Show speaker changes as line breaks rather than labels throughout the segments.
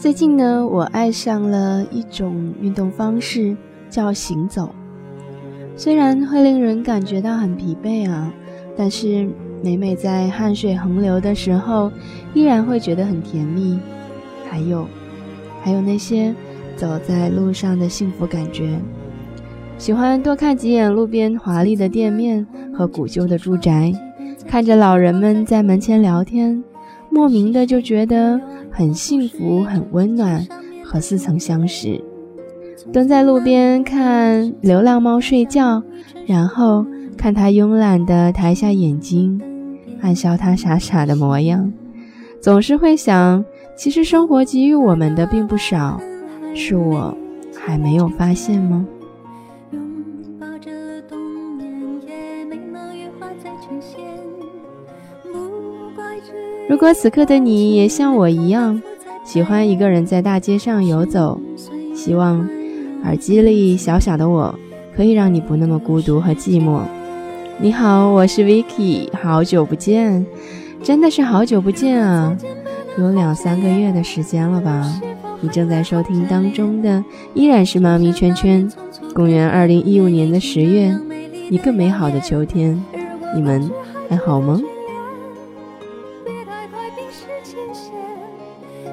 最近呢，我爱上了一种运动方式，叫行走。虽然会令人感觉到很疲惫啊，但是每每在汗水横流的时候，依然会觉得很甜蜜。还有，还有那些走在路上的幸福感觉。喜欢多看几眼路边华丽的店面和古旧的住宅，看着老人们在门前聊天，莫名的就觉得。很幸福，很温暖，和似曾相识。蹲在路边看流浪猫睡觉，然后看它慵懒地抬下眼睛，暗笑它傻傻的模样，总是会想，其实生活给予我们的并不少，是我还没有发现吗？如果此刻的你也像我一样，喜欢一个人在大街上游走，希望耳机里小小的我可以让你不那么孤独和寂寞。你好，我是 Vicky，好久不见，真的是好久不见啊，有两三个月的时间了吧？你正在收听当中的依然是妈咪圈圈。公元二零一五年的十月，一个美好的秋天，你们还好吗？
是倾斜，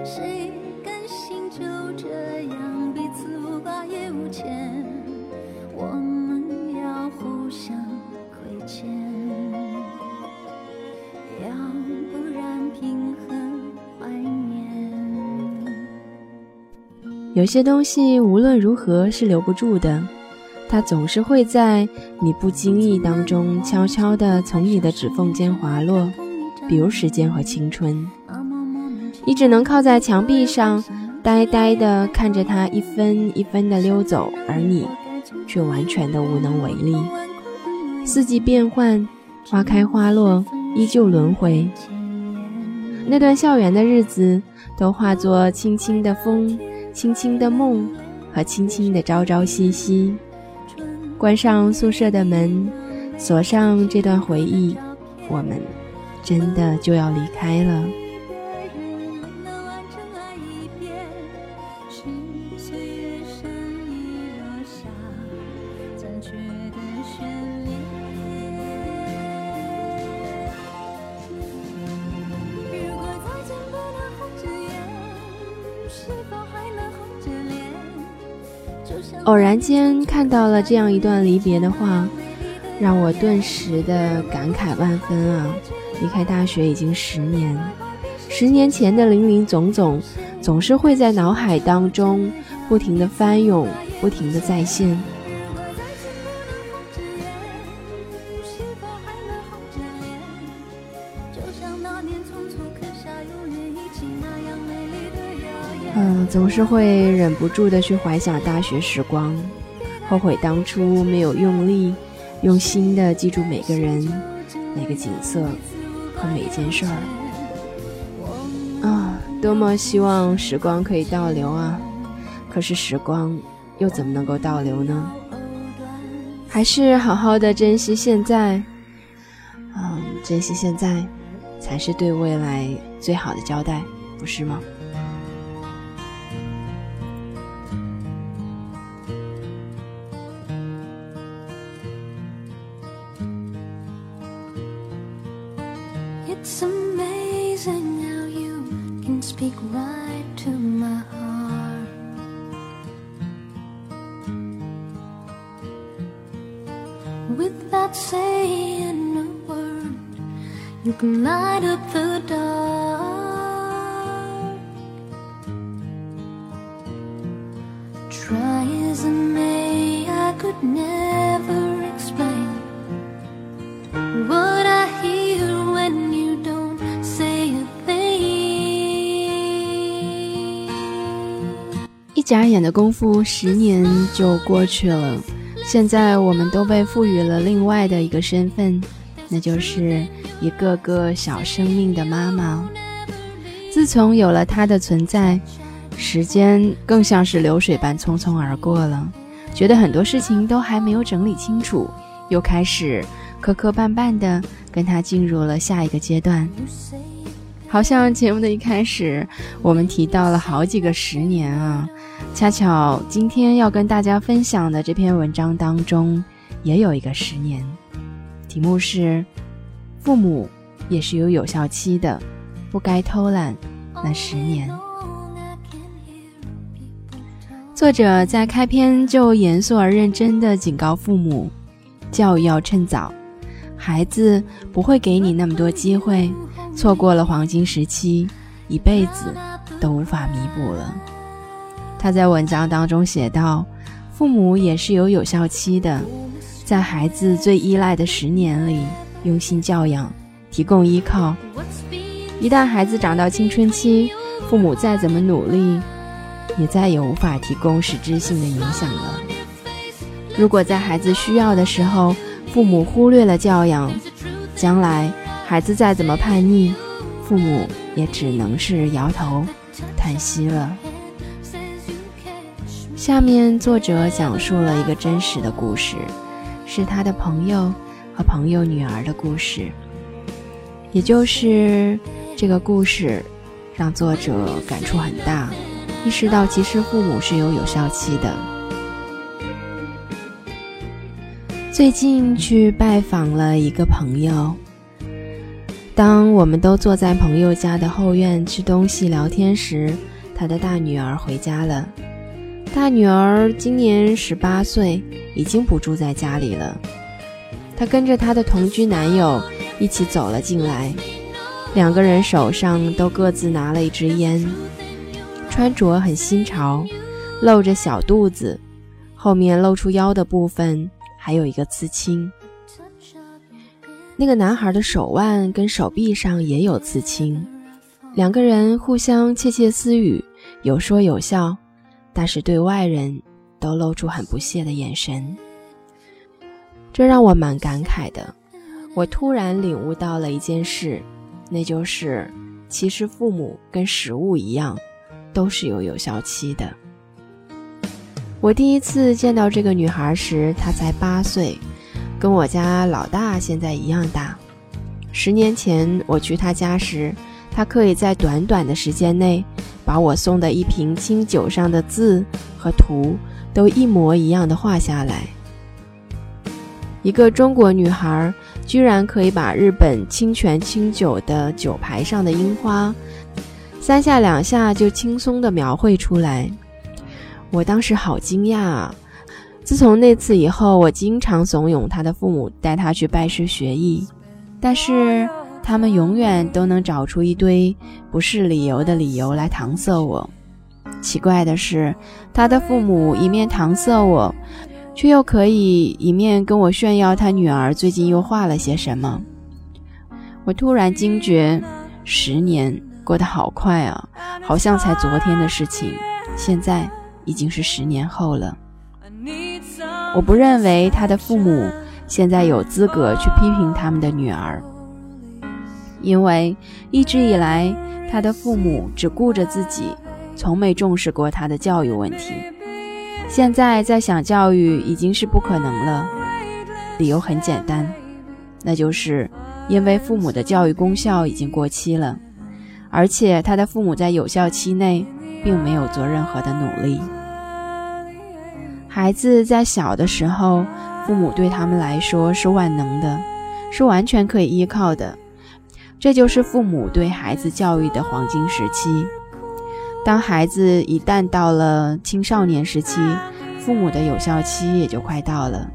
谁甘心就这样彼此无挂也无牵，我们要互相亏欠，要不然平衡怀念。
有些东西无论如何是留不住的，它总是会在你不经意当中，悄悄地从你的指缝间滑落。比如时间和青春。你只能靠在墙壁上，呆呆地看着它一分一分地溜走，而你却完全的无能为力。四季变换，花开花落，依旧轮回。那段校园的日子，都化作轻轻的风。轻轻的梦和轻轻的朝朝夕夕，关上宿舍的门，锁上这段回忆，我们真的就要离开了。偶然间看到了这样一段离别的话，让我顿时的感慨万分啊！离开大学已经十年，十年前的林林总总，总是会在脑海当中不停的翻涌，不停的再现。嗯，总是会忍不住的去怀想大学时光，后悔当初没有用力、用心的记住每个人、每个景色和每件事儿。啊，多么希望时光可以倒流啊！可是时光又怎么能够倒流呢？还是好好的珍惜现在，嗯，珍惜现在，才是对未来最好的交代，不是吗？without saying a word you can light up the dark try as i may i could never explain what i hear when you don't say a thing 一眨眼的功夫十年就过去了现在我们都被赋予了另外的一个身份，那就是一个个小生命的妈妈。自从有了她的存在，时间更像是流水般匆匆而过了。觉得很多事情都还没有整理清楚，又开始磕磕绊绊的跟她进入了下一个阶段。好像节目的一开始，我们提到了好几个十年啊，恰巧今天要跟大家分享的这篇文章当中，也有一个十年，题目是“父母也是有有效期的，不该偷懒那十年”。作者在开篇就严肃而认真地警告父母：教育要趁早，孩子不会给你那么多机会。错过了黄金时期，一辈子都无法弥补了。他在文章当中写道：“父母也是有有效期的，在孩子最依赖的十年里，用心教养，提供依靠。一旦孩子长到青春期，父母再怎么努力，也再也无法提供实质性的影响了。如果在孩子需要的时候，父母忽略了教养，将来……”孩子再怎么叛逆，父母也只能是摇头叹息了。下面作者讲述了一个真实的故事，是他的朋友和朋友女儿的故事。也就是这个故事，让作者感触很大，意识到其实父母是有有效期的。最近去拜访了一个朋友。当我们都坐在朋友家的后院吃东西聊天时，他的大女儿回家了。大女儿今年十八岁，已经不住在家里了。她跟着她的同居男友一起走了进来，两个人手上都各自拿了一支烟，穿着很新潮，露着小肚子，后面露出腰的部分还有一个刺青。那个男孩的手腕跟手臂上也有刺青，两个人互相窃窃私语，有说有笑，但是对外人都露出很不屑的眼神。这让我蛮感慨的。我突然领悟到了一件事，那就是其实父母跟食物一样，都是有有效期的。我第一次见到这个女孩时，她才八岁。跟我家老大现在一样大。十年前我去她家时，她可以在短短的时间内，把我送的一瓶清酒上的字和图都一模一样的画下来。一个中国女孩居然可以把日本清泉清酒的酒牌上的樱花，三下两下就轻松地描绘出来。我当时好惊讶啊！自从那次以后，我经常怂恿他的父母带他去拜师学艺，但是他们永远都能找出一堆不是理由的理由来搪塞我。奇怪的是，他的父母一面搪塞我，却又可以一面跟我炫耀他女儿最近又画了些什么。我突然惊觉，十年过得好快啊，好像才昨天的事情，现在已经是十年后了。我不认为他的父母现在有资格去批评他们的女儿，因为一直以来他的父母只顾着自己，从没重视过他的教育问题。现在再想教育已经是不可能了，理由很简单，那就是因为父母的教育功效已经过期了，而且他的父母在有效期内并没有做任何的努力。孩子在小的时候，父母对他们来说是万能的，是完全可以依靠的。这就是父母对孩子教育的黄金时期。当孩子一旦到了青少年时期，父母的有效期也就快到了。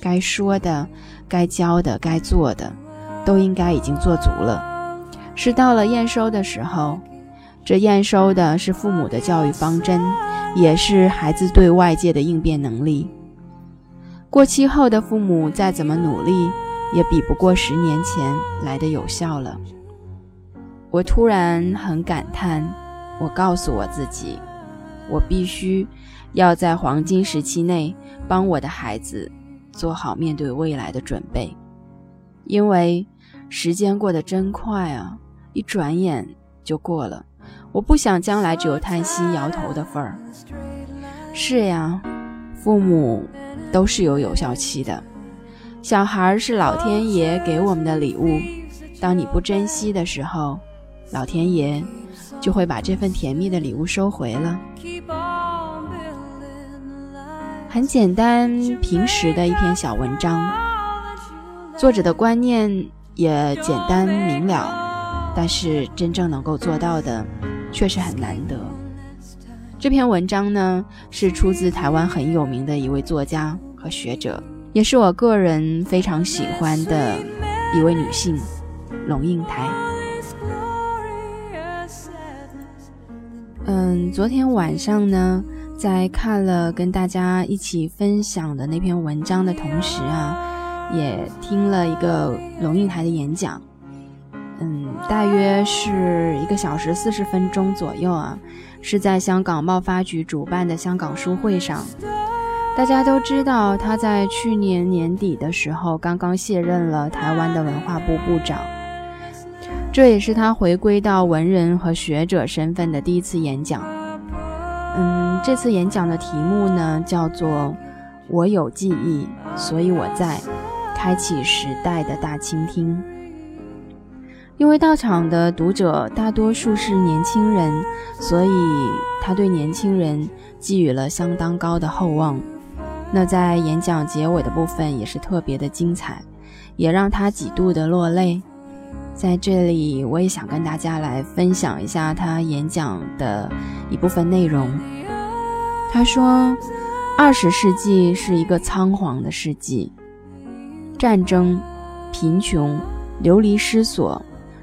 该说的、该教的、该做的，都应该已经做足了。是到了验收的时候，这验收的是父母的教育方针。也是孩子对外界的应变能力。过期后的父母再怎么努力，也比不过十年前来的有效了。我突然很感叹，我告诉我自己，我必须要在黄金时期内帮我的孩子做好面对未来的准备，因为时间过得真快啊，一转眼就过了。我不想将来只有叹息、摇头的份儿。是呀，父母都是有有效期的。小孩是老天爷给我们的礼物，当你不珍惜的时候，老天爷就会把这份甜蜜的礼物收回了。很简单平实的一篇小文章，作者的观念也简单明了，但是真正能够做到的却是很难得。这篇文章呢，是出自台湾很有名的一位作家和学者，也是我个人非常喜欢的一位女性——龙应台。嗯，昨天晚上呢。在看了跟大家一起分享的那篇文章的同时啊，也听了一个龙应台的演讲，嗯，大约是一个小时四十分钟左右啊，是在香港贸发局主办的香港书会上。大家都知道，他在去年年底的时候刚刚卸任了台湾的文化部部长，这也是他回归到文人和学者身份的第一次演讲。嗯，这次演讲的题目呢叫做“我有记忆，所以我在开启时代的大倾听”。因为到场的读者大多数是年轻人，所以他对年轻人寄予了相当高的厚望。那在演讲结尾的部分也是特别的精彩，也让他几度的落泪。在这里，我也想跟大家来分享一下他演讲的一部分内容。他说：“二十世纪是一个仓皇的世纪，战争、贫穷、流离失所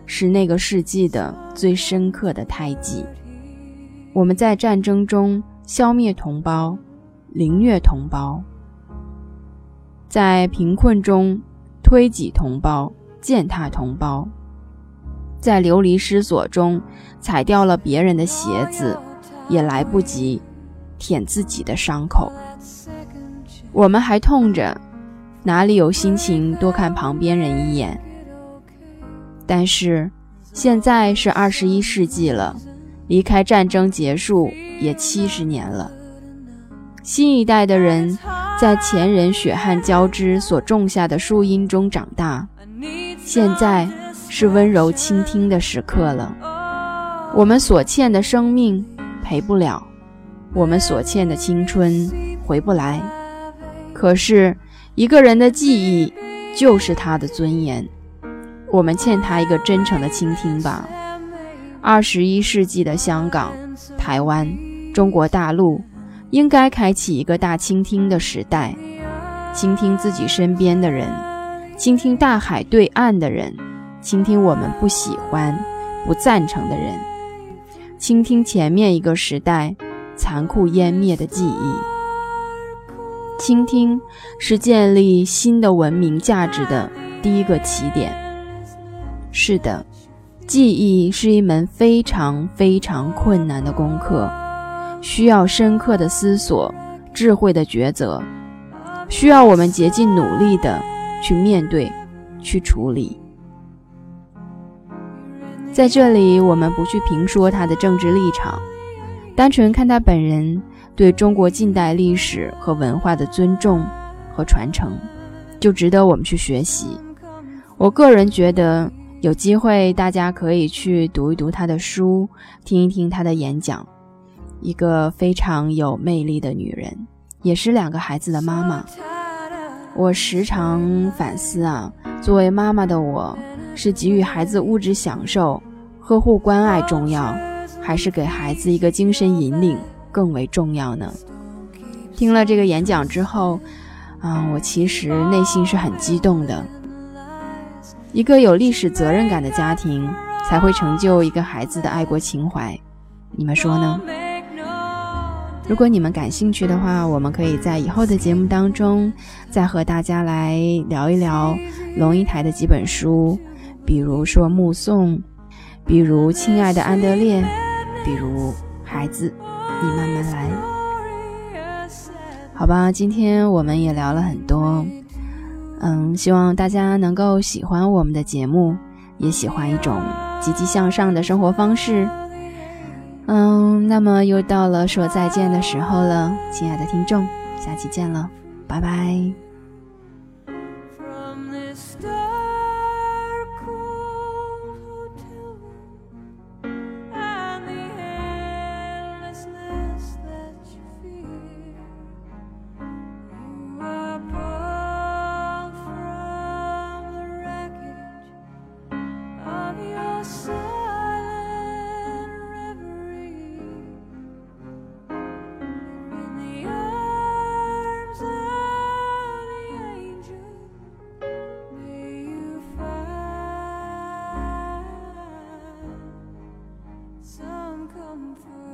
是那个世纪的最深刻的胎记。我们在战争中消灭同胞，凌虐同胞；在贫困中推挤同胞，践踏同胞。”在流离失所中踩掉了别人的鞋子，也来不及舔自己的伤口。我们还痛着，哪里有心情多看旁边人一眼？但是现在是二十一世纪了，离开战争结束也七十年了。新一代的人在前人血汗交织所种下的树荫中长大，现在。是温柔倾听的时刻了。我们所欠的生命赔不了，我们所欠的青春回不来。可是，一个人的记忆就是他的尊严。我们欠他一个真诚的倾听吧。二十一世纪的香港、台湾、中国大陆，应该开启一个大倾听的时代，倾听自己身边的人，倾听大海对岸的人。倾听我们不喜欢、不赞成的人，倾听前面一个时代残酷湮灭的记忆。倾听是建立新的文明价值的第一个起点。是的，记忆是一门非常非常困难的功课，需要深刻的思索、智慧的抉择，需要我们竭尽努力的去面对、去处理。在这里，我们不去评说他的政治立场，单纯看他本人对中国近代历史和文化的尊重和传承，就值得我们去学习。我个人觉得，有机会大家可以去读一读他的书，听一听他的演讲。一个非常有魅力的女人，也是两个孩子的妈妈。我时常反思啊，作为妈妈的我，是给予孩子物质享受。呵护关爱重要，还是给孩子一个精神引领更为重要呢？听了这个演讲之后，啊，我其实内心是很激动的。一个有历史责任感的家庭，才会成就一个孩子的爱国情怀。你们说呢？如果你们感兴趣的话，我们可以在以后的节目当中，再和大家来聊一聊龙应台的几本书，比如说《目送》。比如，亲爱的安德烈，比如孩子，你慢慢来，好吧。今天我们也聊了很多，嗯，希望大家能够喜欢我们的节目，也喜欢一种积极向上的生活方式。嗯，那么又到了说再见的时候了，亲爱的听众，下期见了，拜拜。come you.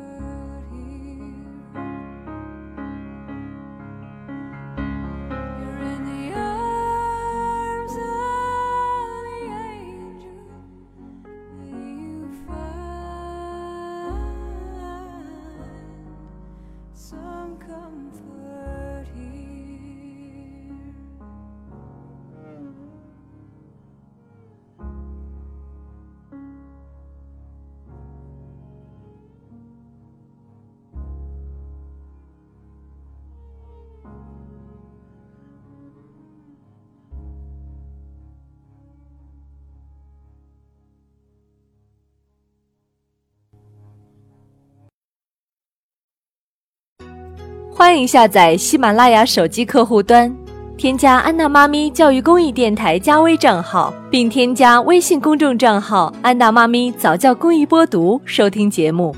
欢迎下载喜马拉雅手机客户端，添加安娜妈咪教育公益电台加微账号，并添加微信公众账号“安娜妈咪早教公益播读”收听节目。